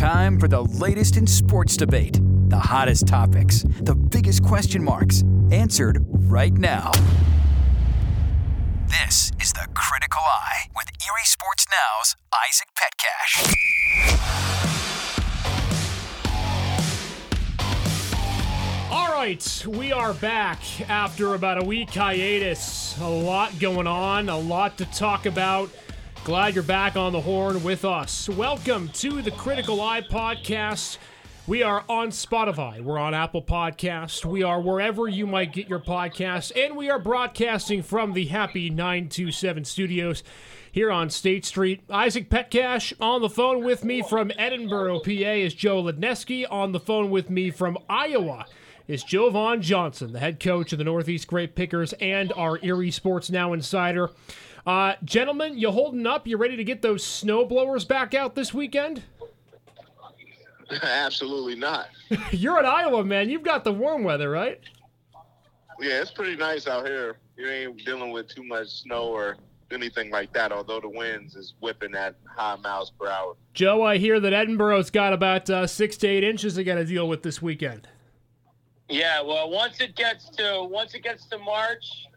time for the latest in sports debate, the hottest topics, the biggest question marks, answered right now. This is the Critical Eye with Erie Sports Now's Isaac Petcash. All right, we are back after about a week hiatus. A lot going on, a lot to talk about. Glad you're back on the horn with us. Welcome to the Critical Eye podcast. We are on Spotify, we're on Apple Podcast, we are wherever you might get your podcasts, and we are broadcasting from the Happy 927 studios here on State Street. Isaac Petcash on the phone with me from Edinboro, PA is Joe Ledneski. On the phone with me from Iowa is Joe Jovan Johnson, the head coach of the Northeast Grape Pickers and our Erie Sports Now insider. Uh, gentlemen, you holding up? You ready to get those snow blowers back out this weekend? Absolutely not. You're in Iowa, man. You've got the warm weather, right? Yeah, it's pretty nice out here. You ain't dealing with too much snow or anything like that, although the winds is whipping at high miles per hour. Joe, I hear that Edinboro's got about uh, six to eight inches they got to deal with this weekend. Yeah, well, once it gets to once it gets to March,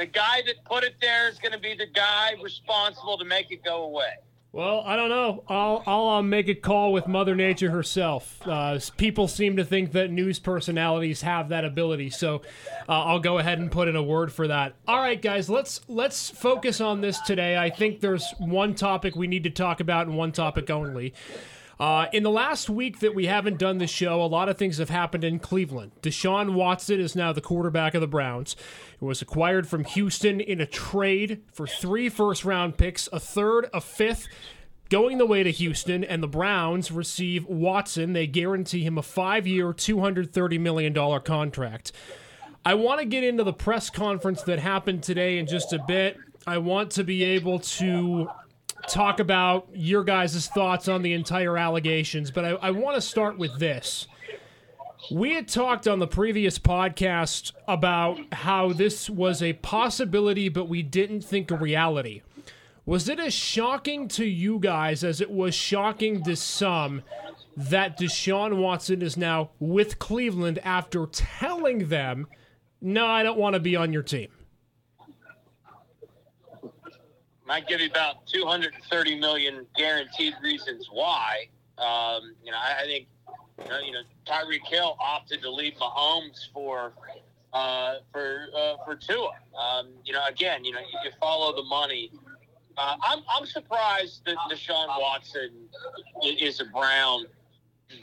the guy that put it there is going to be the guy responsible to make it go away. Well, I don't know. I'll I'll uh, make a call with Mother Nature herself. Uh, people seem to think that news personalities have that ability, so uh, I'll go ahead and put in a word for that. All right, guys, let's let's focus on this today. I think there's one topic we need to talk about and one topic only. Uh, in the last week that we haven't done the show, a lot of things have happened in Cleveland. Deshaun Watson is now the quarterback of the Browns. He was acquired from Houston in a trade for three first round picks, a third, a fifth, going the way to Houston, and the Browns receive Watson. They guarantee him a five year, $230 million contract. I want to get into the press conference that happened today in just a bit. I want to be able to talk about your guys' thoughts on the entire allegations, but I, I want to start with this. We had talked on the previous podcast about how this was a possibility, but we didn't think a reality. Was it as shocking to you guys as it was shocking to some that Deshaun Watson is now with Cleveland after telling them, no, I don't want to be on your team? Might give you about 230 million guaranteed reasons why. Um, you know, I, I think you know, you know, Tyreek Hill opted to leave Mahomes for uh, for uh, for Tua. Um, you know, again, you know, you, you follow the money. Uh, I'm I'm surprised that Deshaun Watson is a Brown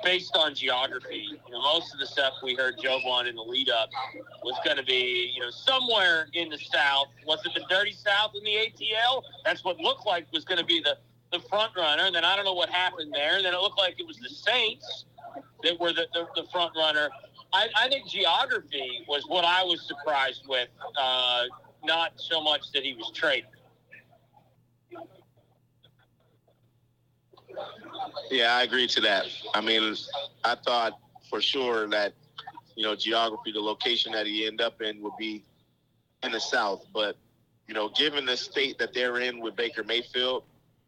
based on geography. You know, most of the stuff we heard Jovan in the lead up was going to be, you know, somewhere in the South. Was it the dirty South in the ATL? That's what looked like was going to be the the front runner. And then I don't know what happened there. And then it looked like it was the Saints that were the, the, the front runner. I, I, think geography was what I was surprised with, uh, not so much that he was traded. Yeah, I agree to that. I mean, I thought for sure that, you know, geography, the location that he end up in would be in the South. But, you know, given the state that they're in with Baker Mayfield,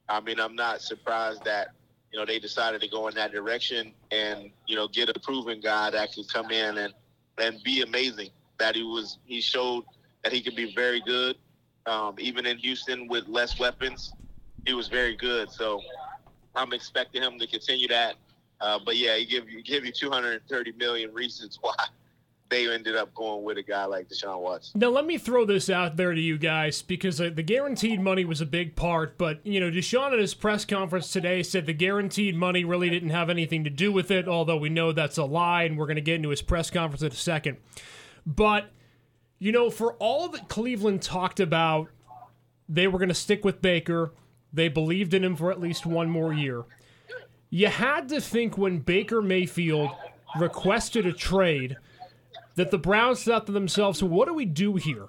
I mean, I'm not surprised that, you know, they decided to go in that direction and, you know, get a proven guy that could come in and, and be amazing. That he was, he showed that he could be very good. Um, even in Houston with less weapons, he was very good. So I'm expecting him to continue that. Uh, but yeah, he give you give you 230 million reasons why they ended up going with a guy like Deshaun Watson. Now, let me throw this out there to you guys because uh, the guaranteed money was a big part. But, you know, Deshaun at his press conference today said the guaranteed money really didn't have anything to do with it, although we know that's a lie, and we're going to get into his press conference in a second. But, you know, for all that Cleveland talked about, they were going to stick with Baker, they believed in him for at least one more year. You had to think when Baker Mayfield requested a trade that the Browns thought to themselves, what do we do here?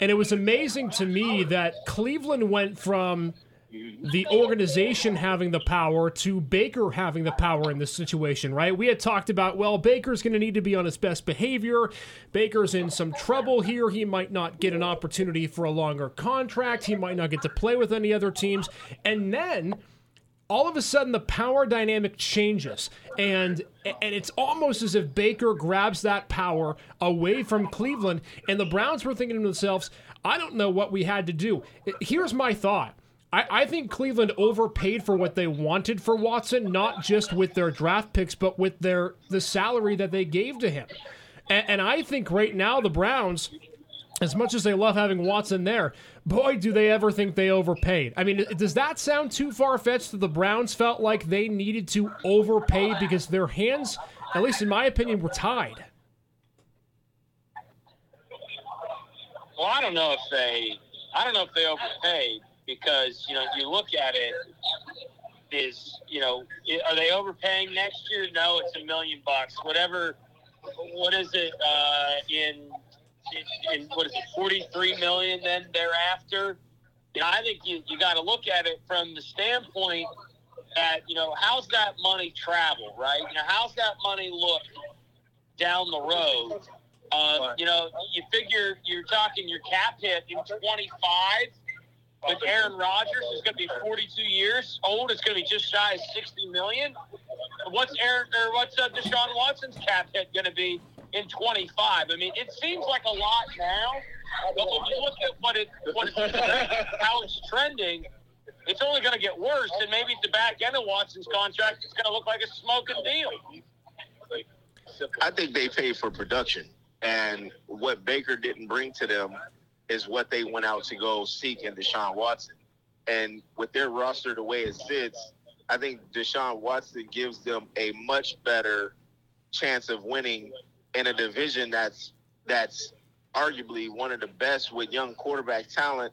And it was amazing to me that Cleveland went from the organization having the power to Baker having the power in this situation, right? We had talked about, well, Baker's going to need to be on his best behavior. Baker's in some trouble here. He might not get an opportunity for a longer contract. He might not get to play with any other teams. And then all of a sudden the power dynamic changes and and it's almost as if Baker grabs that power away from Cleveland and the Browns were thinking to themselves, I don't know what we had to do. Here's my thought. I, I think Cleveland overpaid for what they wanted for Watson, not just with their draft picks, but with their the salary that they gave to him. And, and I think right now the Browns, as much as they love having Watson there, boy, do they ever think they overpaid. I mean, does that sound too far fetched that the Browns felt like they needed to overpay because their hands, at least in my opinion, were tied? Well, I don't know if they, I don't know if they overpaid because you know you look at it is you know are they overpaying next year? No, it's a million bucks. Whatever. What is it uh, in, in in what is it? Forty three million. Then thereafter. You know, I think you, you got to look at it from the standpoint that, you know, how's that money travel, right? You know, how's that money look down the road? Uh, you know, you figure you're talking your cap hit in 25 but Aaron Rodgers is going to be 42 years old. It's going to be just shy of 60 million. What's Aaron or what's uh, Deshaun Watson's cap hit going to be in 25? I mean, it seems like a lot now, but when you look at what it, what it's, how it's trending, it's only going to get worse. And maybe at the back end of Watson's contract, it's going to look like a smoking deal. I think they paid for production, and what Baker didn't bring to them is what they went out to go seek in Deshaun Watson. And with their roster the way it sits, I think Deshaun Watson gives them a much better chance of winning in a division that's that's arguably one of the best with young quarterback talent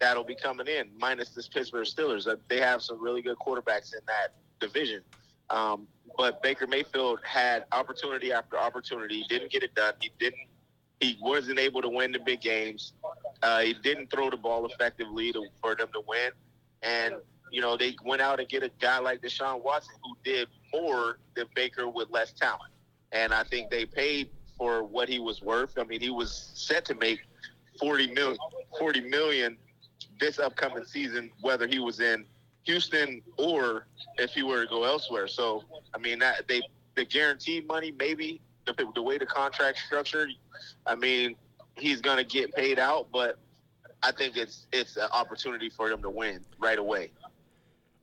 that'll be coming in, minus this Pittsburgh Steelers. Uh, they have some really good quarterbacks in that division. Um, but Baker Mayfield had opportunity after opportunity, didn't get it done. He didn't he wasn't able to win the big games. Uh, he didn't throw the ball effectively to, for them to win. And, you know, they went out and get a guy like Deshaun Watson who did more than Baker with less talent. And I think they paid for what he was worth. I mean, he was set to make 40 million, 40 million this upcoming season, whether he was in Houston or if he were to go elsewhere. So, I mean, that they the guaranteed money maybe the, the way the contract structured, I mean, he's going to get paid out, but I think it's it's an opportunity for him to win right away.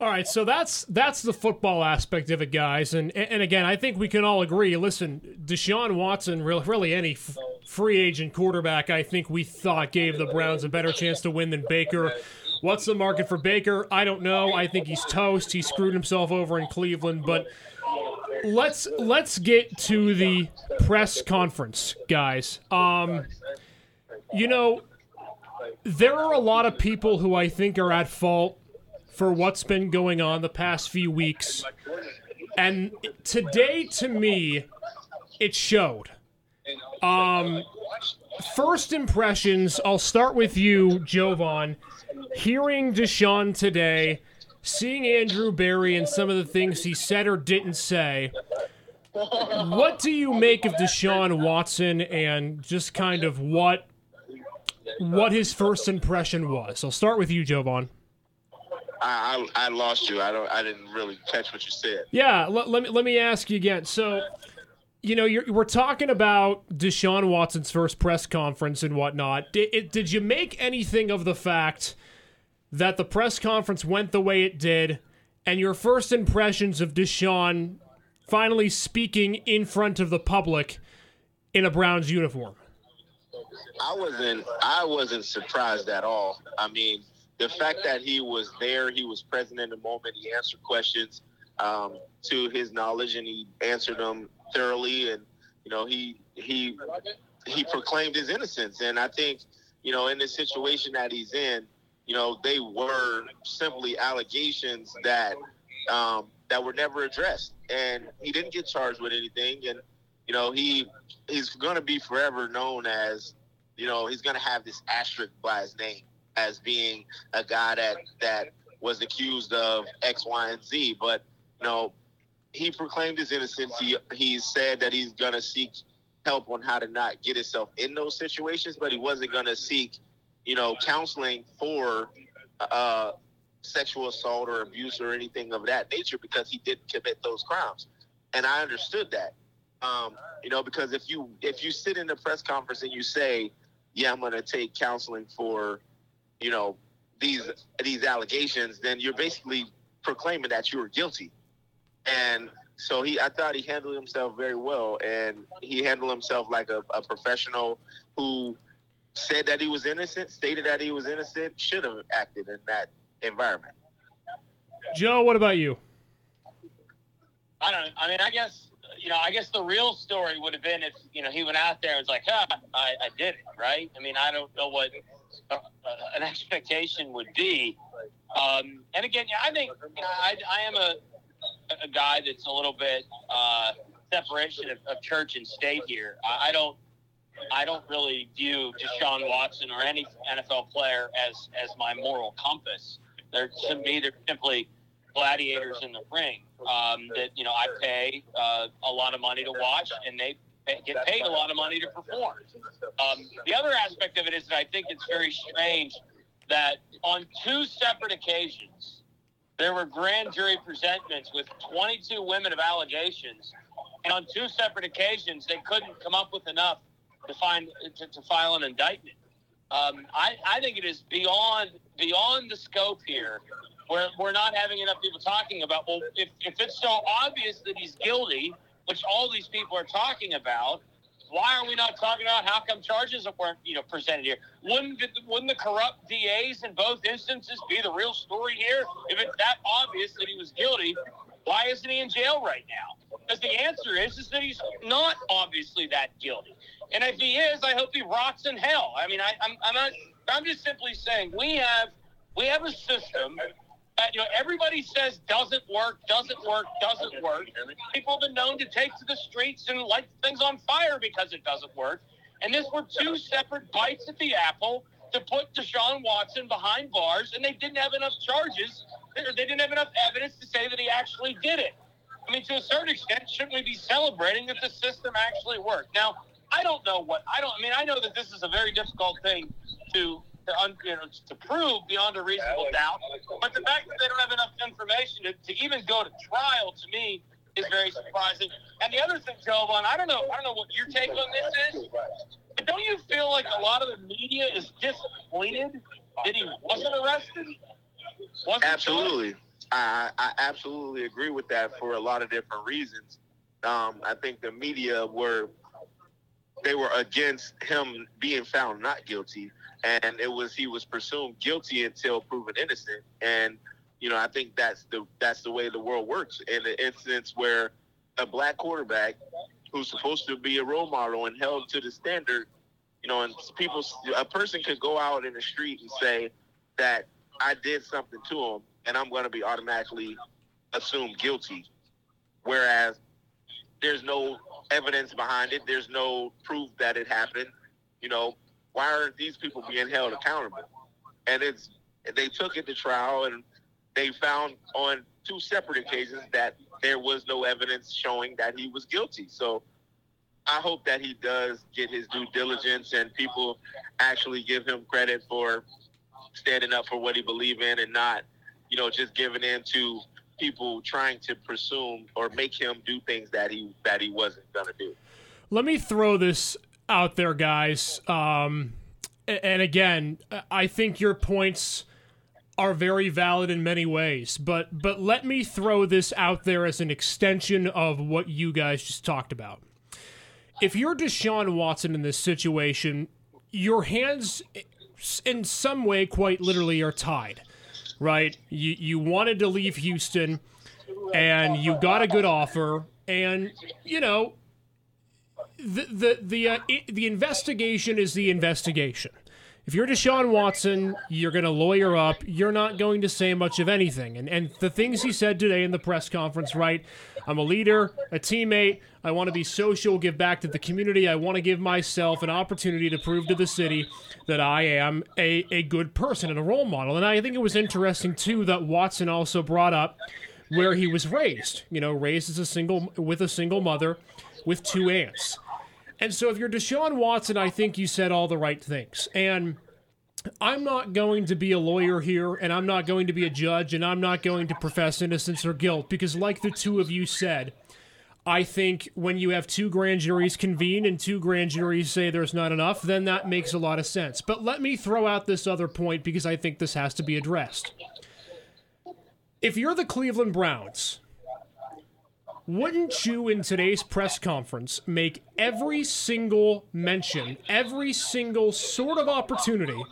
All right, so that's that's the football aspect of it, guys, and and again, I think we can all agree. Listen, Deshaun Watson, really, really any f- free agent quarterback, I think we thought gave the Browns a better chance to win than Baker. What's the market for Baker? I don't know. I think he's toast. He screwed himself over in Cleveland, but let's let's get to the press conference, guys. Um, you know, there are a lot of people who I think are at fault for what's been going on the past few weeks, and today, to me, it showed. Um, first impressions. I'll start with you, Jovan. Hearing Deshaun today seeing Andrew Berry and some of the things he said or didn't say, what do you make of Deshaun Watson and just kind of what what his first impression was? I'll start with you, Jovan. I, I, I lost you. I don't. I didn't really catch what you said. Yeah, let, let me let me ask you again. So, you know, we're talking about Deshaun Watson's first press conference and whatnot. Did, it, did you make anything of the fact that the press conference went the way it did, and your first impressions of Deshaun finally speaking in front of the public in a Browns uniform? I wasn't. I wasn't surprised at all. I mean, the fact that he was there, he was present in the moment. He answered questions um, to his knowledge, and he answered them thoroughly. And you know, he he he proclaimed his innocence. And I think you know, in the situation that he's in, you know, they were simply allegations that um, that were never addressed, and he didn't get charged with anything. And you know, he he's going to be forever known as, you know, he's going to have this asterisk by his name as being a guy that that was accused of X, Y, and Z. But you know, he proclaimed his innocence. He he said that he's going to seek help on how to not get himself in those situations, but he wasn't going to seek you know, counseling for uh, sexual assault or abuse or anything of that nature because he didn't commit those crimes. And I understood that. Um, you know, because if you if you sit in a press conference and you say, "Yeah, I'm going to take counseling for, you know, these these allegations," then you're basically proclaiming that you were guilty. And so he, I thought he handled himself very well, and he handled himself like a, a professional who said that he was innocent, stated that he was innocent, should have acted in that environment. Joe, what about you? I don't. I mean, I guess you know. I guess the real story would have been if you know he went out there and was like, "Huh, I, I did it," right? I mean, I don't know what uh, an expectation would be. Um, and again, yeah, I think you know, I, I am a a guy that's a little bit uh, separation of, of church and state here. I, I don't. I don't really view Deshaun Watson or any NFL player as as my moral compass. They're to me, they're simply gladiators in the ring. Um, that you know, I pay uh, a lot of money to watch, and they get paid a lot of money to perform. Um, the other aspect of it is that I think it's very strange that on two separate occasions there were grand jury presentments with 22 women of allegations, and on two separate occasions they couldn't come up with enough to find to, to file an indictment. Um, I, I think it is beyond beyond the scope here where we're not having enough people talking about, well, if, if it's so obvious that he's guilty, which all these people are talking about, why are we not talking about how come charges weren't, you know, presented here? Wouldn't the, wouldn't the corrupt DAs in both instances be the real story here? If it's that obvious that he was guilty, why isn't he in jail right now? Because the answer is is that he's not obviously that guilty. And if he is, I hope he rots in hell. I mean, I, I'm, I'm not. I'm just simply saying we have we have a system that you know everybody says doesn't work, doesn't work, doesn't work. People have been known to take to the streets and light things on fire because it doesn't work. And this were two separate bites at the apple to put Deshaun Watson behind bars, and they didn't have enough charges, or they didn't have enough evidence to say that he actually did it. I mean, to a certain extent, shouldn't we be celebrating that the system actually worked? Now, I don't know what I don't. I mean, I know that this is a very difficult thing to to, un, you know, to prove beyond a reasonable doubt. But the fact that they don't have enough information to, to even go to trial to me is very surprising. And the other thing, Jovan, I don't know, I don't know what your take on this is, but don't you feel like a lot of the media is disappointed that he wasn't arrested? Wasn't absolutely, I, I absolutely agree with that for a lot of different reasons. Um, I think the media were they were against him being found not guilty and it was he was presumed guilty until proven innocent. And you know, I think that's the that's the way the world works. In an instance where a black quarterback who's supposed to be a role model and held to the standard, you know, and people, a person could go out in the street and say that I did something to him, and I'm going to be automatically assumed guilty, whereas there's no evidence behind it. There's no proof that it happened. You know, why aren't these people being held accountable? And it's they took it to trial and they found on two separate occasions that there was no evidence showing that he was guilty. So I hope that he does get his due diligence and people actually give him credit for standing up for what he believes in and not, you know, just giving in to people trying to presume or make him do things that he that he wasn't gonna do. Let me throw this out there, guys. Um, and again, I think your points are very valid in many ways, but but let me throw this out there as an extension of what you guys just talked about. If you're Deshaun Watson in this situation, your hands in some way quite literally are tied. Right? You you wanted to leave Houston and you got a good offer and you know the the the uh, the investigation is the investigation. If you're Deshaun Watson, you're going to lawyer up. You're not going to say much of anything. And and the things he said today in the press conference, right? I'm a leader, a teammate. I want to be social, give back to the community. I want to give myself an opportunity to prove to the city that I am a, a good person and a role model. And I think it was interesting too that Watson also brought up where he was raised. You know, raised as a single with a single mother with two aunts. And so if you're Deshaun Watson, I think you said all the right things. And I'm not going to be a lawyer here, and I'm not going to be a judge, and I'm not going to profess innocence or guilt because, like the two of you said, I think when you have two grand juries convene and two grand juries say there's not enough, then that makes a lot of sense. But let me throw out this other point because I think this has to be addressed. If you're the Cleveland Browns, wouldn't you in today's press conference make every single mention, every single sort of opportunity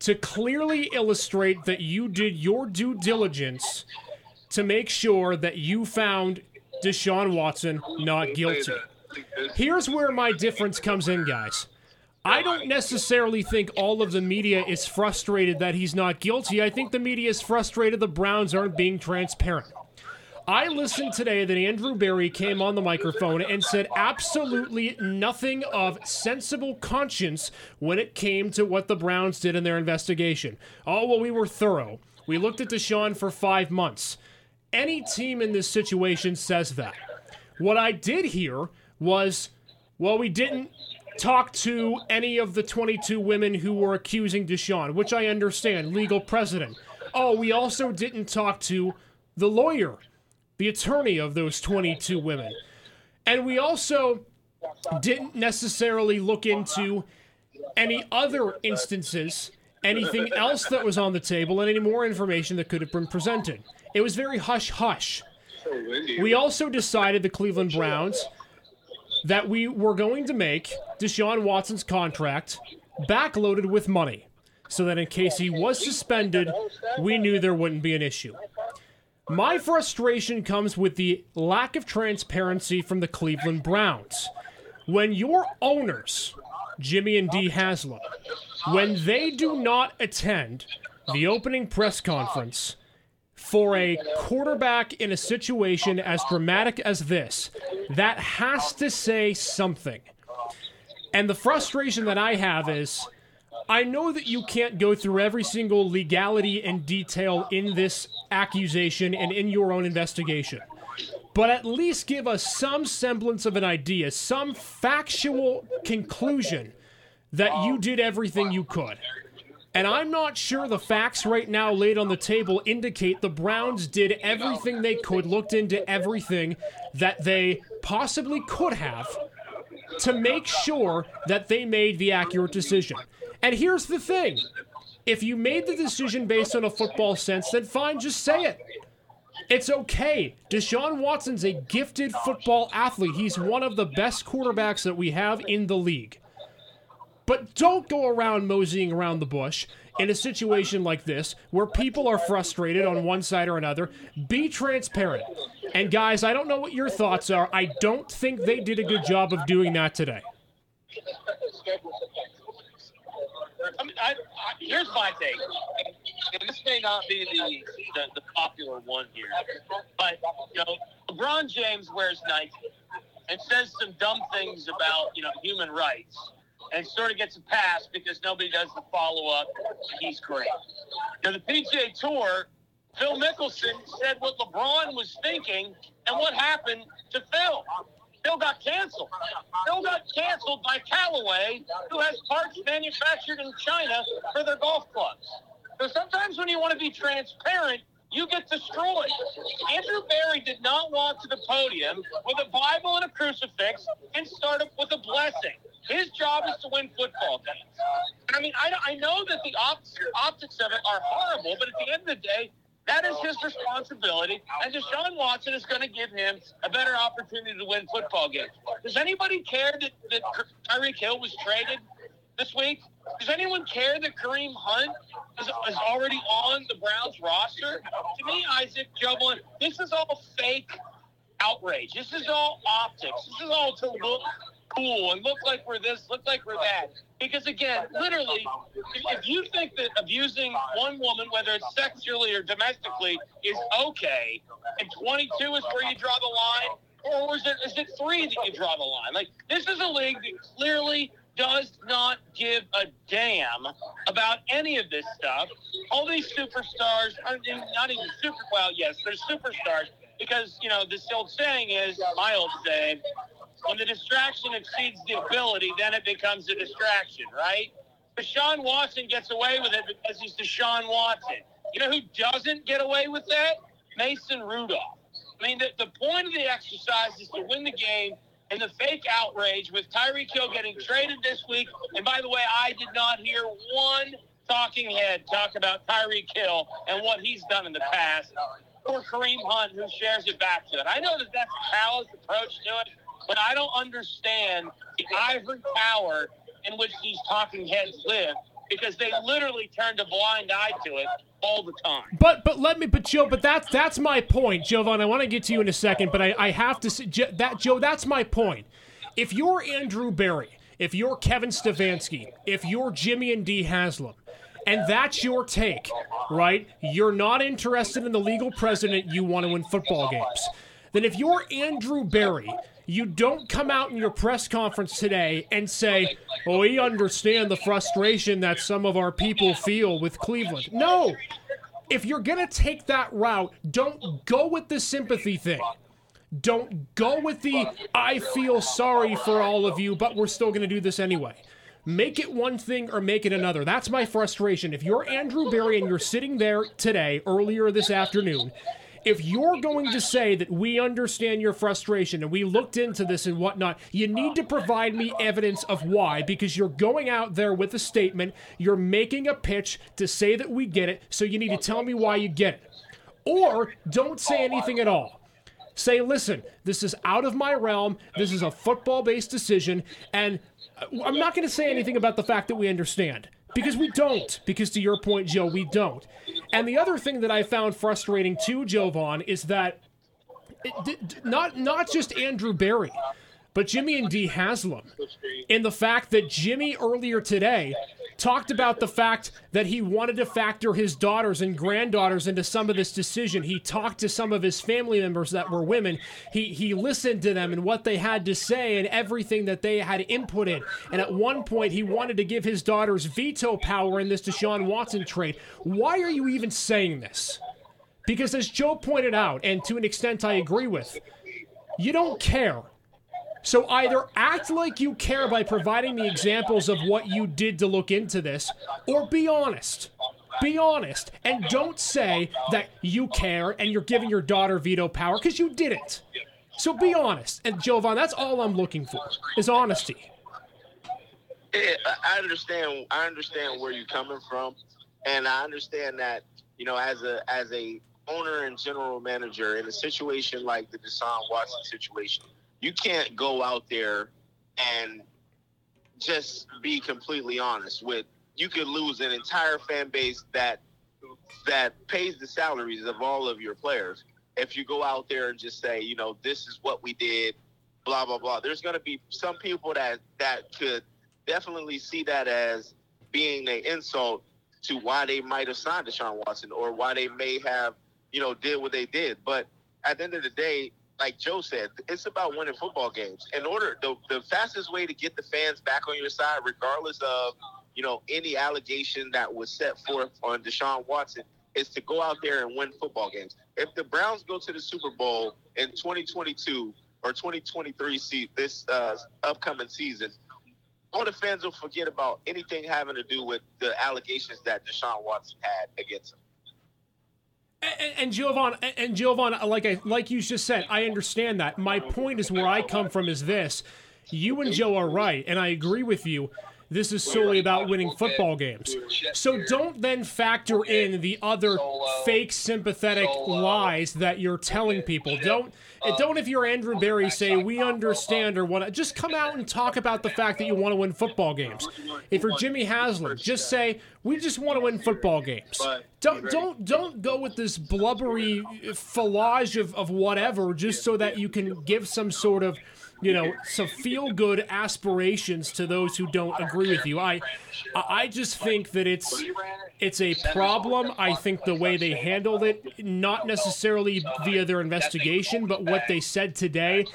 to clearly illustrate that you did your due diligence to make sure that you found Deshaun Watson not guilty? Here's where my difference comes in, guys. I don't necessarily think all of the media is frustrated that he's not guilty. I think the media is frustrated the Browns aren't being transparent. I listened today that Andrew Berry came on the microphone and said absolutely nothing of sensible conscience when it came to what the Browns did in their investigation. Oh, well, we were thorough. We looked at Deshaun for five months. Any team in this situation says that. What I did hear was, well, we didn't talk to any of the 22 women who were accusing Deshaun, which I understand, legal precedent. Oh, we also didn't talk to the lawyer, the attorney of those 22 women. And we also didn't necessarily look into any other instances, anything else that was on the table, and any more information that could have been presented. It was very hush hush. We also decided, the Cleveland Browns, that we were going to make Deshaun Watson's contract backloaded with money so that in case he was suspended, we knew there wouldn't be an issue. My frustration comes with the lack of transparency from the Cleveland Browns. When your owners, Jimmy and Dee Haslam, when they do not attend the opening press conference for a quarterback in a situation as dramatic as this, that has to say something. And the frustration that I have is I know that you can't go through every single legality and detail in this accusation and in your own investigation. But at least give us some semblance of an idea, some factual conclusion that you um, did everything you could. And I'm not sure the facts right now laid on the table indicate the Browns did everything they could, looked into everything that they possibly could have to make sure that they made the accurate decision. And here's the thing if you made the decision based on a football sense, then fine, just say it. It's okay. Deshaun Watson's a gifted football athlete. He's one of the best quarterbacks that we have in the league. But don't go around moseying around the bush in a situation like this where people are frustrated on one side or another. Be transparent. And guys, I don't know what your thoughts are. I don't think they did a good job of doing that today. I mean, I, I, here's my take. And this may not be the, the, the popular one here, but you know, LeBron James wears Nike and says some dumb things about you know human rights and sort of gets a pass because nobody does the follow up. He's great. Now, the PGA Tour, Phil Mickelson said what LeBron was thinking, and what happened to Phil? Phil got canceled. Phil got canceled by Callaway, who has parts manufactured in China for their golf clubs. So sometimes when you want to be transparent, you get destroyed. Andrew Berry did not walk to the podium with a Bible and a crucifix and start up with a blessing. His job is to win football games. I mean, I, I know that the optics, optics of it are horrible, but at the end of the day, that is his responsibility, and Deshaun Watson is going to give him a better opportunity to win football games. Does anybody care that, that Tyreek Hill was traded this week? Does anyone care that Kareem Hunt is, is already on the Browns roster? To me, Isaac Joblin, this is all fake outrage. This is all optics. This is all to look cool and look like we're this, look like we're that. Because again, literally, if, you think that abusing one woman, whether it's sexually or domestically, is okay, and 22 is where you draw the line, or is it is it three that you draw the line? Like this is a league that clearly does not give a damn about any of this stuff. All these superstars, are not even super. Well, yes, they're superstars because you know this old saying is my old saying when the distraction exceeds the ability, then it becomes a distraction, right? Deshaun Watson gets away with it because he's Deshaun Watson. You know who doesn't get away with that? Mason Rudolph. I mean, the, the point of the exercise is to win the game and the fake outrage with Tyreek Hill getting traded this week. And by the way, I did not hear one talking head talk about Tyreek Hill and what he's done in the past, or Kareem Hunt, who shares it back to it. I know that that's a callous approach to it, but I don't understand the ivory tower in which these talking heads live because they literally turned a blind eye to it all the time. But but let me but Joe but that's that's my point, Jovan. I want to get to you in a second, but I, I have to say, that Joe. That's my point. If you're Andrew Berry, if you're Kevin Stefanski, if you're Jimmy and Dee Haslam, and that's your take, right? You're not interested in the legal precedent. You want to win football games. Then if you're Andrew Berry you don't come out in your press conference today and say, "Oh, we understand the frustration that some of our people feel with Cleveland." No. If you're going to take that route, don't go with the sympathy thing. Don't go with the I feel sorry for all of you, but we're still going to do this anyway. Make it one thing or make it another. That's my frustration. If you're Andrew Berry and you're sitting there today, earlier this afternoon, if you're going to say that we understand your frustration and we looked into this and whatnot, you need to provide me evidence of why because you're going out there with a statement, you're making a pitch to say that we get it, so you need to tell me why you get it. Or don't say anything at all. Say, listen, this is out of my realm. This is a football based decision. And uh, I'm not going to say anything about the fact that we understand. Because we don't. Because to your point, Joe, we don't. And the other thing that I found frustrating too, Jovan, is that it, not not just Andrew Berry, but Jimmy and Dee Haslam, And the fact that Jimmy earlier today talked about the fact that he wanted to factor his daughters and granddaughters into some of this decision. He talked to some of his family members that were women. He he listened to them and what they had to say and everything that they had input in. And at one point he wanted to give his daughters veto power in this Deshaun Watson trade. Why are you even saying this? Because as Joe pointed out, and to an extent I agree with, you don't care so either act like you care by providing the examples of what you did to look into this, or be honest. Be honest and don't say that you care and you're giving your daughter veto power because you didn't. So be honest. And Jovan, that's all I'm looking for is honesty. Yeah, I understand. I understand where you're coming from, and I understand that you know, as a as a owner and general manager in a situation like the Deshaun Watson situation, you can't go out there and just be completely honest with you could lose an entire fan base that that pays the salaries of all of your players. If you go out there and just say you know this is what we did blah blah blah. There's going to be some people that that could definitely see that as being an insult to why they might have signed Deshaun Watson or why they may have you know did what they did. But at the end of the day like Joe said, it's about winning football games. In order, the, the fastest way to get the fans back on your side, regardless of you know any allegation that was set forth on Deshaun Watson, is to go out there and win football games. If the Browns go to the Super Bowl in 2022 or 2023, see this uh, upcoming season, all the fans will forget about anything having to do with the allegations that Deshaun Watson had against him. And, and Jovan, and Jovan, like I like you just said, I understand that. My point is where I come from is this: you and Joe are right, and I agree with you. This is solely about winning football games. So don't then factor in the other fake sympathetic lies that you're telling people. Don't don't if you're Andrew Berry say we understand or what. Just come out and talk about the fact that you want to win football games. If you're Jimmy Haslam, just say we just want to win football games. Don't don't don't go with this blubbery fillage of, of whatever just so that you can give some sort of you know, some feel good aspirations to those who don't agree with you. I I just think that it's it's a problem. I think the way they handled it, not necessarily via their investigation, but what they said today,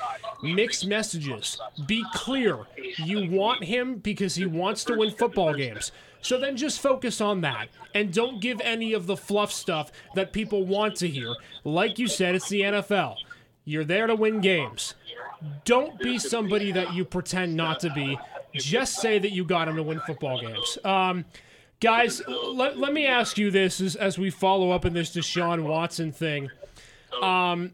mixed messages. Be clear. You want him because he wants to win football games. So then just focus on that and don't give any of the fluff stuff that people want to hear. Like you said, it's the NFL. You're there to win games don't be somebody that you pretend not to be. Just say that you got him to win football games. Um, guys, let, let me ask you this as, as we follow up in this Deshaun Watson thing. Um,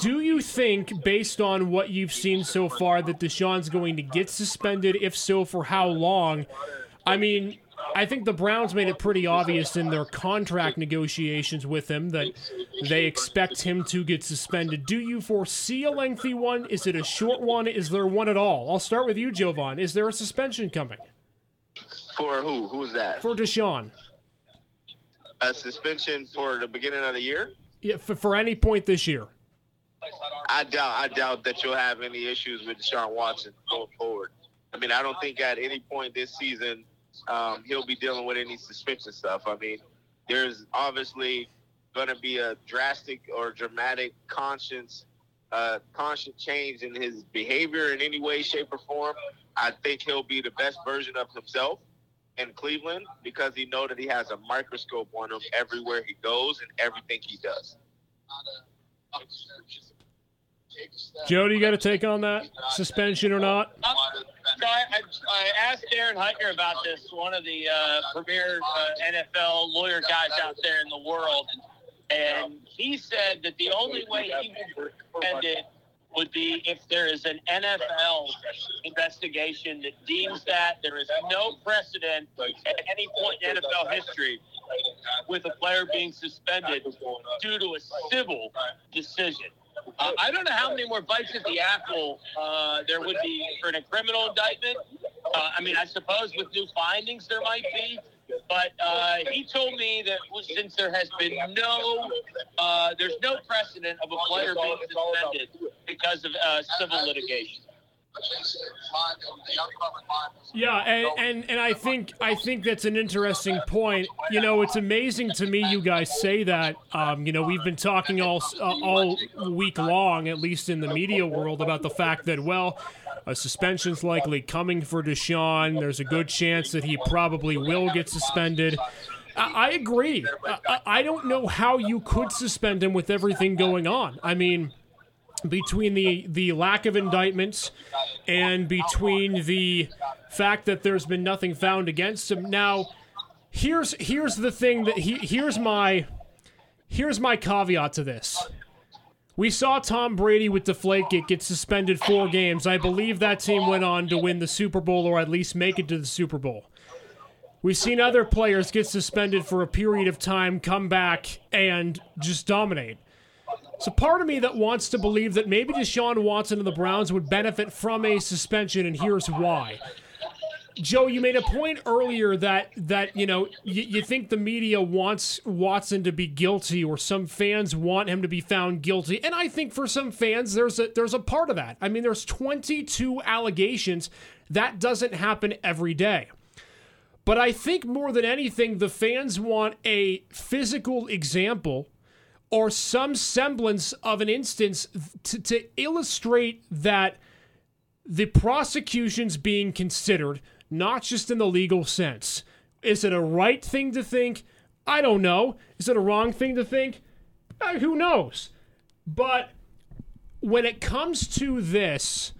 do you think, based on what you've seen so far, that Deshaun's going to get suspended? If so, for how long? I mean, I think the Browns made it pretty obvious in their contract negotiations with him that they expect him to get suspended. Do you foresee a lengthy one? Is it a short one? Is there one at all? I'll start with you, Jovan. Is there a suspension coming? For who? Who's that? For Deshaun. A suspension for the beginning of the year? Yeah, for, for any point this year. I doubt. I doubt that you'll have any issues with Deshaun Watson going forward. I mean, I don't think at any point this season um, he'll be dealing with any suspension stuff. I mean, there's obviously going to be a drastic or dramatic conscience uh, conscious change in his behavior in any way, shape, or form. I think he'll be the best version of himself in Cleveland because he know that he has a microscope on him everywhere he goes and everything he does. Joe, do you got to take on that suspension or not? So I, I, I asked Aaron Heitner about this, one of the uh, premier uh, NFL lawyer guys out there in the world, and he said that the only way he would defend it would be if there is an NFL investigation that deems that there is no precedent at any point in NFL history with a player being suspended due to a civil decision. Uh, I don't know how many more bites at the apple uh, there would be for a criminal indictment. Uh, I mean, I suppose with new findings there might be, but uh, he told me that since there has been no, uh, there's no precedent of a player being suspended because of uh, civil litigation. Yeah, and, and and I think I think that's an interesting point. You know, it's amazing to me you guys say that. Um, you know, we've been talking all uh, all week long, at least in the media world, about the fact that well, a suspension's likely coming for Deshaun. There's a good chance that he probably will get suspended. I, agree. I, I don't know how you could suspend him with everything going on. I mean between the the lack of indictments and between the fact that there's been nothing found against him. Now, here's here's the thing that he here's my here's my caveat to this. We saw Tom Brady with Deflategate get suspended four games. I believe that team went on to win the Super Bowl or at least make it to the Super Bowl. We've seen other players get suspended for a period of time, come back, and just dominate. So part of me that wants to believe that maybe Deshaun Watson and the Browns would benefit from a suspension, and here's why. Joe, you made a point earlier that that you know you, you think the media wants Watson to be guilty, or some fans want him to be found guilty, and I think for some fans there's a there's a part of that. I mean, there's 22 allegations that doesn't happen every day. But I think more than anything, the fans want a physical example or some semblance of an instance to, to illustrate that the prosecution's being considered, not just in the legal sense. Is it a right thing to think? I don't know. Is it a wrong thing to think? Uh, who knows? But when it comes to this,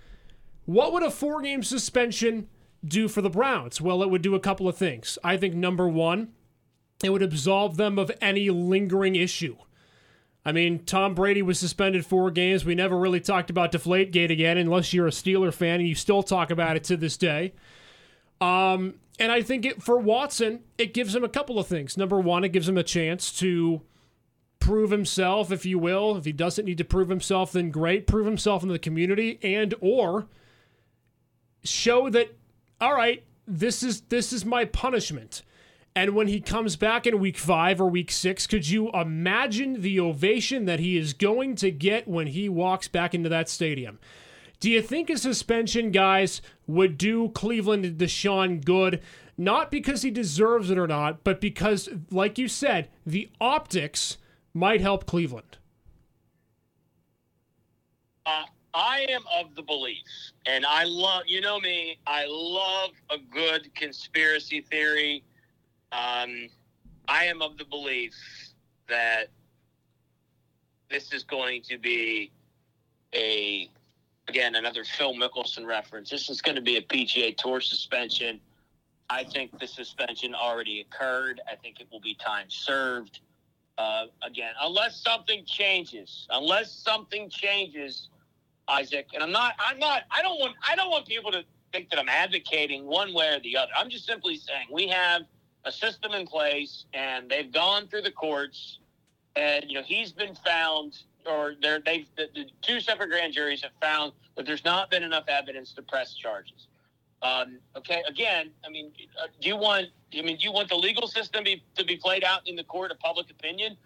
what would a four game suspension do for the Browns? Well, it would do a couple of things. I think number one, it would absolve them of any lingering issue. I mean, Tom Brady was suspended four games. We never really talked about Deflategate again, unless you're a Steeler fan and you still talk about it to this day. Um, and I think it, for Watson, it gives him a couple of things. Number one, it gives him a chance to prove himself, if you will. If he doesn't need to prove himself, then great. Prove himself in the community and or show that, all right, this is this is my punishment. And when he comes back in week five or week six, could you imagine the ovation that he is going to get when he walks back into that stadium? Do you think a suspension, guys, would do Cleveland and Deshaun good? Not because he deserves it or not, but because, like you said, the optics might help Cleveland. Uh, I am of the belief, and I love, you know me, I love a good conspiracy theory. Um, I am of the belief that this is going to be a again, another Phil Mickelson reference. This is going to be a PGA Tour suspension. I think the suspension already occurred. I think it will be time served. Uh, again, unless something changes, unless something changes, Isaac, and I'm not, I'm not, I don't want, I don't want people to think that I'm advocating one way or the other. I'm just simply saying we have a system in place, and they've gone through the courts, and you know he's been found, or they've the, the two separate grand juries have found that there's not been enough evidence to press charges. Um, okay, again, I mean, uh, do you want? I mean, do you want the legal system be, to be played out in the court of public opinion?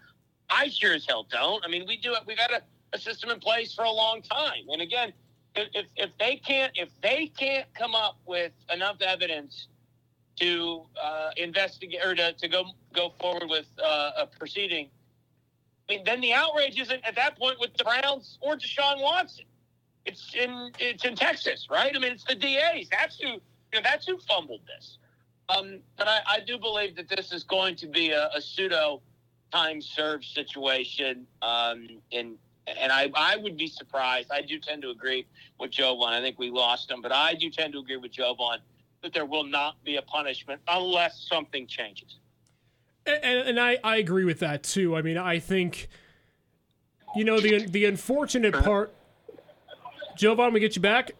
I sure as hell don't. I mean, we do it. We got a, a system in place for a long time, and again, if if they can't if they can't come up with enough evidence to uh, investigate or to, to go go forward with uh, a proceeding, I mean, then the outrage isn't at that point with the Browns or Deshaun Watson it's in it's in Texas, right? I mean, it's the DAs. That's who you know, that's who fumbled this. Um, but I, I, do believe that this is going to be a, a pseudo time served situation. Um, and and I, I would be surprised. I do tend to agree with Jovan. I think we lost him, but I do tend to agree with Jovan that there will not be a punishment unless something changes. And, and I, I agree with that too. I mean, I think you know the the unfortunate part Jovan, we get you back.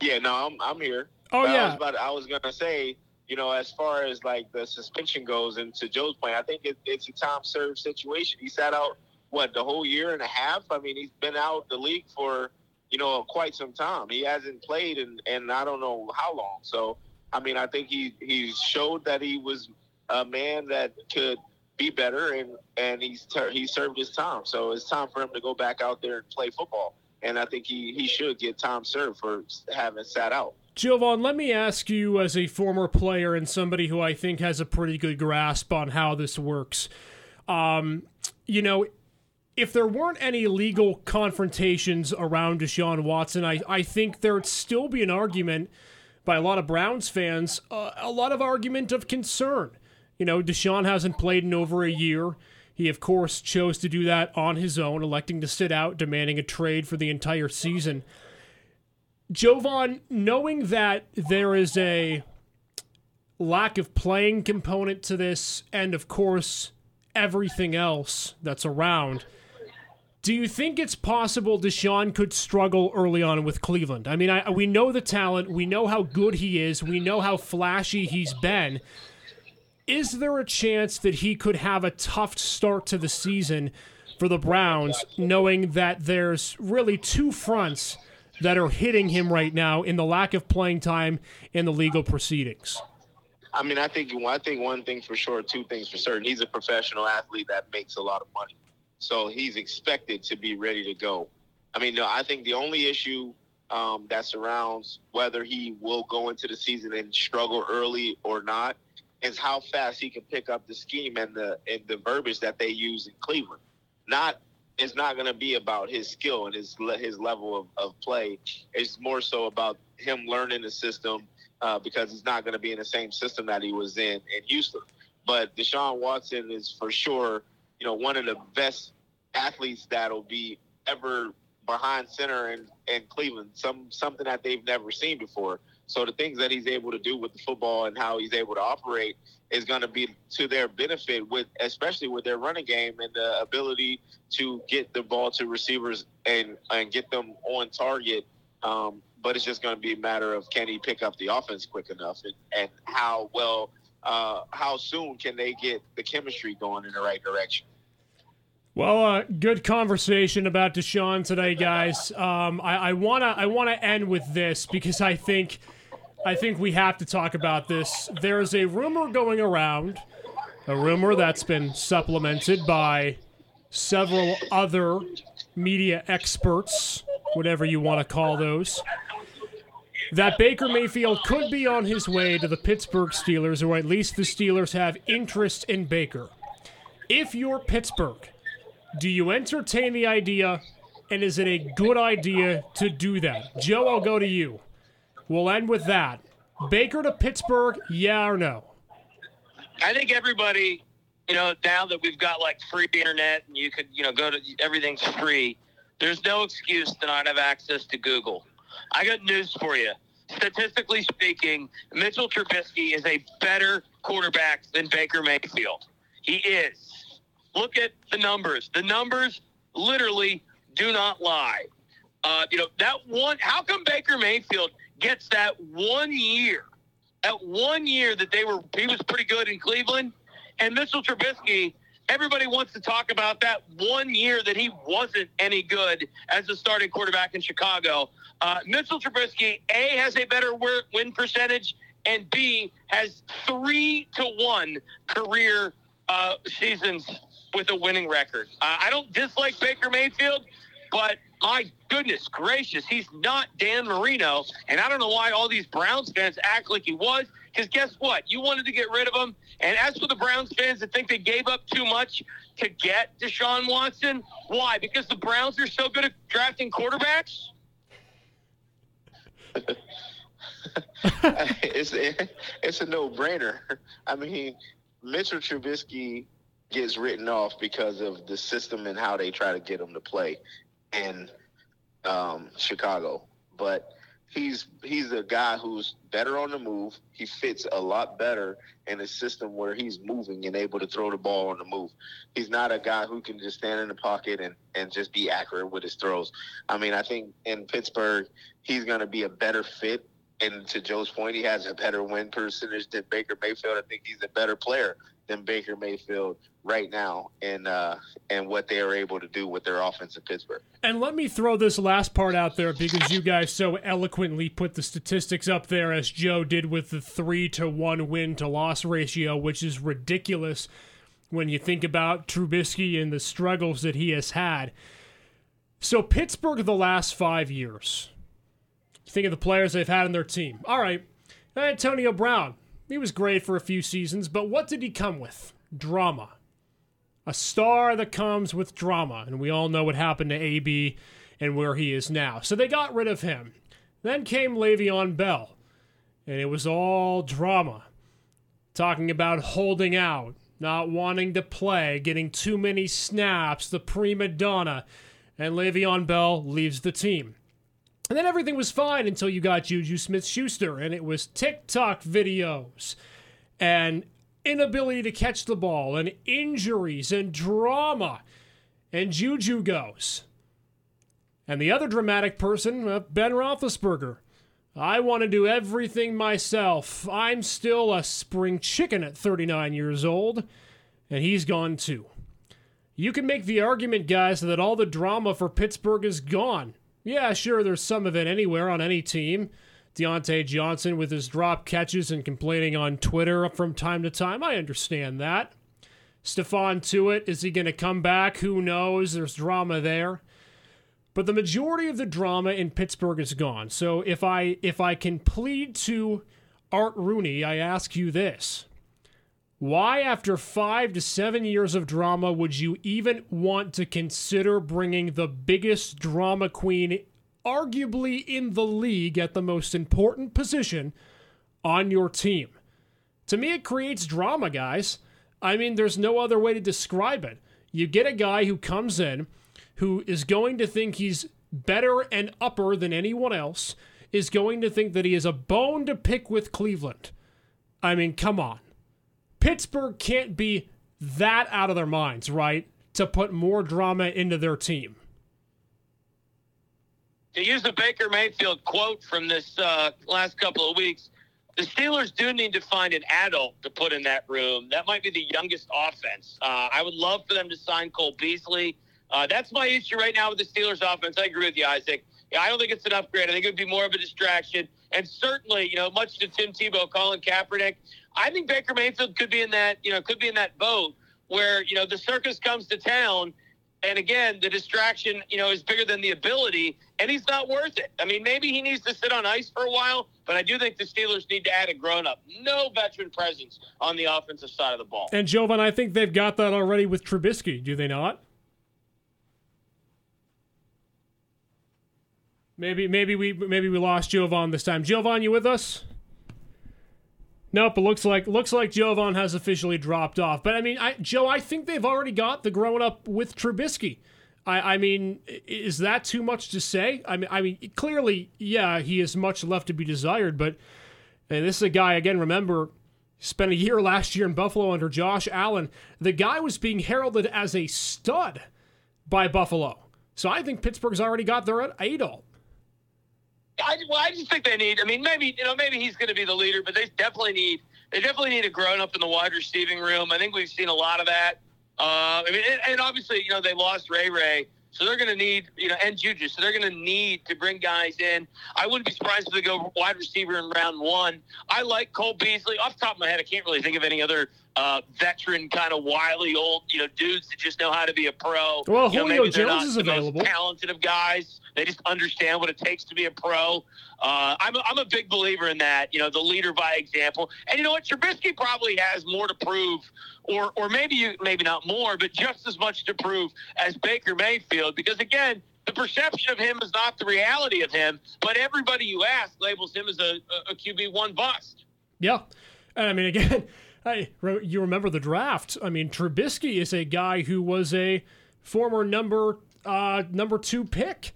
Yeah, no, I'm I'm here. Oh but yeah. I was, about, I was gonna say, you know, as far as like the suspension goes, and to Joe's point, I think it, it's a time served situation. He sat out what the whole year and a half. I mean, he's been out the league for you know quite some time. He hasn't played in and I don't know how long. So I mean, I think he he showed that he was a man that could be better, and and he's ter- he served his time. So it's time for him to go back out there and play football and I think he, he should get time served for having sat out. Jovan, let me ask you, as a former player and somebody who I think has a pretty good grasp on how this works, um, you know, if there weren't any legal confrontations around Deshaun Watson, I, I think there'd still be an argument by a lot of Browns fans, uh, a lot of argument of concern. You know, Deshaun hasn't played in over a year. He, of course, chose to do that on his own, electing to sit out, demanding a trade for the entire season. Jovan, knowing that there is a lack of playing component to this, and of course, everything else that's around, do you think it's possible Deshaun could struggle early on with Cleveland? I mean, I, we know the talent, we know how good he is, we know how flashy he's been. Is there a chance that he could have a tough start to the season for the Browns, knowing that there's really two fronts that are hitting him right now in the lack of playing time in the legal proceedings? I mean, I think I think one thing for sure, two things for certain. He's a professional athlete that makes a lot of money, so he's expected to be ready to go. I mean, no, I think the only issue um, that surrounds whether he will go into the season and struggle early or not is how fast he can pick up the scheme and the and the verbiage that they use in Cleveland. Not it's not going to be about his skill and his his level of, of play. It's more so about him learning the system uh, because he's not going to be in the same system that he was in in Houston. But Deshaun Watson is for sure, you know, one of the best athletes that'll be ever behind center in, in Cleveland. Some something that they've never seen before. So the things that he's able to do with the football and how he's able to operate is going to be to their benefit with especially with their running game and the ability to get the ball to receivers and and get them on target. Um, but it's just going to be a matter of can he pick up the offense quick enough and, and how well uh, how soon can they get the chemistry going in the right direction. Well, uh, good conversation about Deshaun today, guys. Um, I, I wanna I wanna end with this because I think I think we have to talk about this. There's a rumor going around, a rumor that's been supplemented by several other media experts, whatever you want to call those, that Baker Mayfield could be on his way to the Pittsburgh Steelers, or at least the Steelers have interest in Baker. If you're Pittsburgh, do you entertain the idea, and is it a good idea to do that? Joe, I'll go to you. We'll end with that. Baker to Pittsburgh, yeah or no? I think everybody, you know, now that we've got like free internet and you could, you know, go to everything's free. There's no excuse to not have access to Google. I got news for you. Statistically speaking, Mitchell Trubisky is a better quarterback than Baker Mayfield. He is. Look at the numbers. The numbers literally do not lie. Uh, you know, that one, how come Baker Mayfield gets that one year, that one year that they were, he was pretty good in Cleveland? And Mitchell Trubisky, everybody wants to talk about that one year that he wasn't any good as a starting quarterback in Chicago. Uh, Mitchell Trubisky, A, has a better win percentage, and B, has three to one career uh, seasons with a winning record. Uh, I don't dislike Baker Mayfield, but my goodness gracious, he's not Dan Marino. And I don't know why all these Browns fans act like he was. Because guess what? You wanted to get rid of him. And as for the Browns fans that think they gave up too much to get Deshaun Watson, why? Because the Browns are so good at drafting quarterbacks? it's it's a no brainer. I mean, Mitchell Trubisky gets written off because of the system and how they try to get him to play in um, Chicago. But he's he's a guy who's better on the move. He fits a lot better in a system where he's moving and able to throw the ball on the move. He's not a guy who can just stand in the pocket and, and just be accurate with his throws. I mean, I think in Pittsburgh, he's going to be a better fit. And to Joe's point, he has a better win percentage than Baker Mayfield. I think he's a better player than Baker Mayfield right now and uh, and what they are able to do with their offense in Pittsburgh. And let me throw this last part out there because you guys so eloquently put the statistics up there as Joe did with the three to one win to loss ratio, which is ridiculous when you think about Trubisky and the struggles that he has had. So Pittsburgh the last five years. Think of the players they've had in their team. All right, Antonio Brown. He was great for a few seasons, but what did he come with? Drama a star that comes with drama. And we all know what happened to AB and where he is now. So they got rid of him. Then came Le'Veon Bell, and it was all drama. Talking about holding out, not wanting to play, getting too many snaps, the prima donna, and Le'Veon Bell leaves the team. And then everything was fine until you got Juju Smith Schuster, and it was TikTok videos and inability to catch the ball and injuries and drama. And Juju goes. And the other dramatic person, uh, Ben Roethlisberger. I want to do everything myself. I'm still a spring chicken at 39 years old, and he's gone too. You can make the argument, guys, that all the drama for Pittsburgh is gone. Yeah, sure, there's some of it anywhere on any team. Diontae Johnson with his drop catches and complaining on Twitter from time to time. I understand that. Stephon Tuitt, is he going to come back? Who knows? There's drama there. But the majority of the drama in Pittsburgh is gone. So if I if I can plead to Art Rooney, I ask you this. Why, after five to seven years of drama, would you even want to consider bringing the biggest drama queen arguably in the league at the most important position on your team. To me, it creates drama, guys. I mean, there's no other way to describe it. You get a guy who comes in who is going to think he's better and upper than anyone else, is going to think that he has a bone to pick with Cleveland. I mean, come on. Pittsburgh can't be that out of their minds, right? To put more drama into their team to use the Baker Mayfield quote from this uh, last couple of weeks, the Steelers do need to find an adult to put in that room. That might be the youngest offense. Uh, I would love for them to sign Cole Beasley. Uh, that's my issue right now with the Steelers offense. I agree with you, Isaac. Yeah, I don't think it's an upgrade. I think it would be more of a distraction. And certainly, you know, much to Tim Tebow, Colin Kaepernick, I think Baker Mayfield could be in that, you know, could be in that boat where, you know, the circus comes to town and again, the distraction, you know, is bigger than the ability, and he's not worth it. I mean, maybe he needs to sit on ice for a while, but I do think the Steelers need to add a grown up. No veteran presence on the offensive side of the ball. And Jovan, I think they've got that already with Trubisky, do they not? Maybe maybe we maybe we lost Jovan this time. Jovan, you with us? Nope, it looks like looks like Jovan has officially dropped off. But I mean, I, Joe, I think they've already got the grown up with Trubisky. I, I mean, is that too much to say? I mean, I mean, clearly, yeah, he has much left to be desired, but and this is a guy again. Remember, spent a year last year in Buffalo under Josh Allen. The guy was being heralded as a stud by Buffalo. So I think Pittsburgh's already got their idol. I, well, I just think they need. I mean, maybe you know, maybe he's going to be the leader, but they definitely need. They definitely need a grown up in the wide receiving room. I think we've seen a lot of that. Uh, I mean, and, and obviously, you know, they lost Ray Ray, so they're going to need, you know, and Juju, so they're going to need to bring guys in. I wouldn't be surprised if they go wide receiver in round one. I like Cole Beasley. Off the top of my head, I can't really think of any other uh, veteran kind of wily old, you know, dudes that just know how to be a pro. Well, you know, Julio maybe Jones not is the available. Most talented of guys. They just understand what it takes to be a pro. Uh, I'm, a, I'm a big believer in that. You know, the leader by example. And you know what? Trubisky probably has more to prove, or or maybe you maybe not more, but just as much to prove as Baker Mayfield. Because again, the perception of him is not the reality of him. But everybody you ask labels him as a, a, QB one bust. Yeah. And I mean, again, I, you remember the draft. I mean, Trubisky is a guy who was a former number uh, number two pick.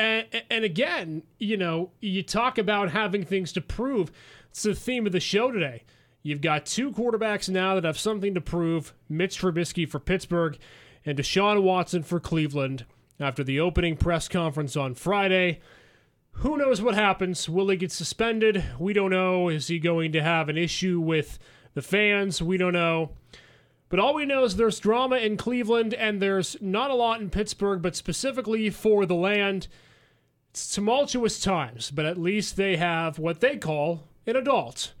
And, and again, you know, you talk about having things to prove. It's the theme of the show today. You've got two quarterbacks now that have something to prove Mitch Trubisky for Pittsburgh and Deshaun Watson for Cleveland after the opening press conference on Friday. Who knows what happens? Will he get suspended? We don't know. Is he going to have an issue with the fans? We don't know. But all we know is there's drama in Cleveland and there's not a lot in Pittsburgh, but specifically for the land. It's tumultuous times, but at least they have what they call an adult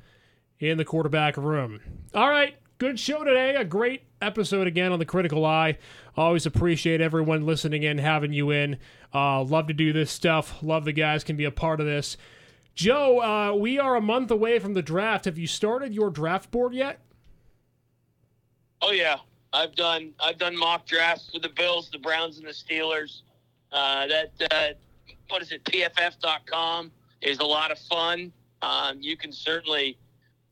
in the quarterback room. All right, good show today. A great episode again on the Critical Eye. Always appreciate everyone listening in, having you in. Uh, love to do this stuff. Love the guys can be a part of this. Joe, uh, we are a month away from the draft. Have you started your draft board yet? Oh yeah, I've done I've done mock drafts for the Bills, the Browns, and the Steelers. Uh, that uh, what is it? PFF.com is a lot of fun. Um, you can certainly,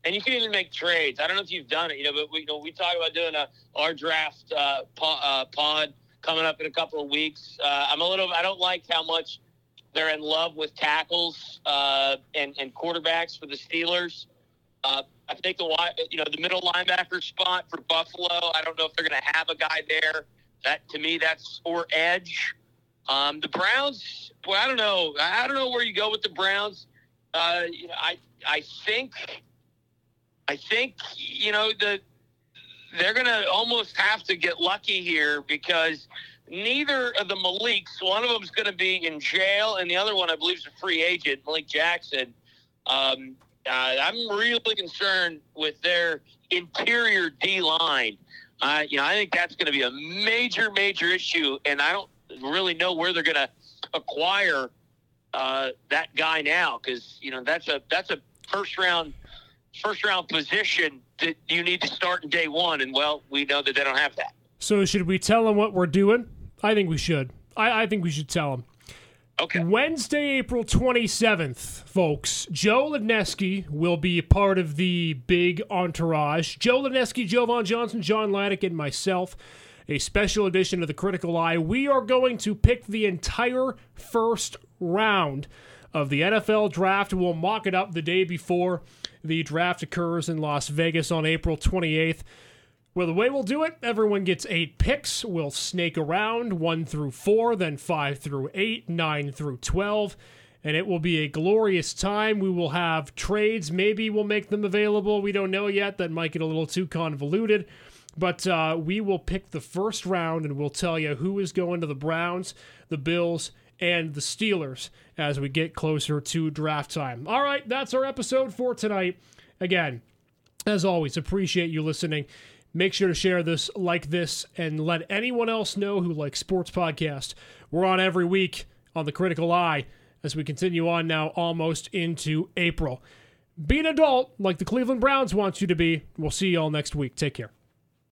and you can even make trades. I don't know if you've done it, you know, but we you know we talk about doing a our draft uh, pod, uh, pod coming up in a couple of weeks. Uh, I'm a little. I don't like how much they're in love with tackles uh, and and quarterbacks for the Steelers. Uh, I think the you know the middle linebacker spot for Buffalo. I don't know if they're going to have a guy there. That to me, that's or edge. Um, the Browns. Well, I don't know. I don't know where you go with the Browns. Uh, I I think I think you know the they're going to almost have to get lucky here because neither of the Maliks, one of them is going to be in jail, and the other one, I believe, is a free agent, Malik Jackson. Um, uh, I'm really concerned with their interior D line. Uh, you know, I think that's going to be a major, major issue, and I don't really know where they're going to acquire uh, that guy now because you know that's a that's a first round first round position that you need to start in day one, and well, we know that they don't have that. So should we tell them what we're doing? I think we should. I, I think we should tell them. Okay. Wednesday, April 27th, folks, Joe Ledneski will be part of the big entourage. Joe Ledneski, Jovan Johnson, John Laddick, and myself. A special edition of the Critical Eye. We are going to pick the entire first round of the NFL draft. We'll mock it up the day before the draft occurs in Las Vegas on April 28th. Well, the way we'll do it, everyone gets eight picks. We'll snake around one through four, then five through eight, nine through 12, and it will be a glorious time. We will have trades. Maybe we'll make them available. We don't know yet. That might get a little too convoluted. But uh, we will pick the first round and we'll tell you who is going to the Browns, the Bills, and the Steelers as we get closer to draft time. All right, that's our episode for tonight. Again, as always, appreciate you listening. Make sure to share this, like this, and let anyone else know who likes sports podcast. We're on every week on the Critical Eye as we continue on now almost into April. Be an adult like the Cleveland Browns want you to be. We'll see you all next week. Take care.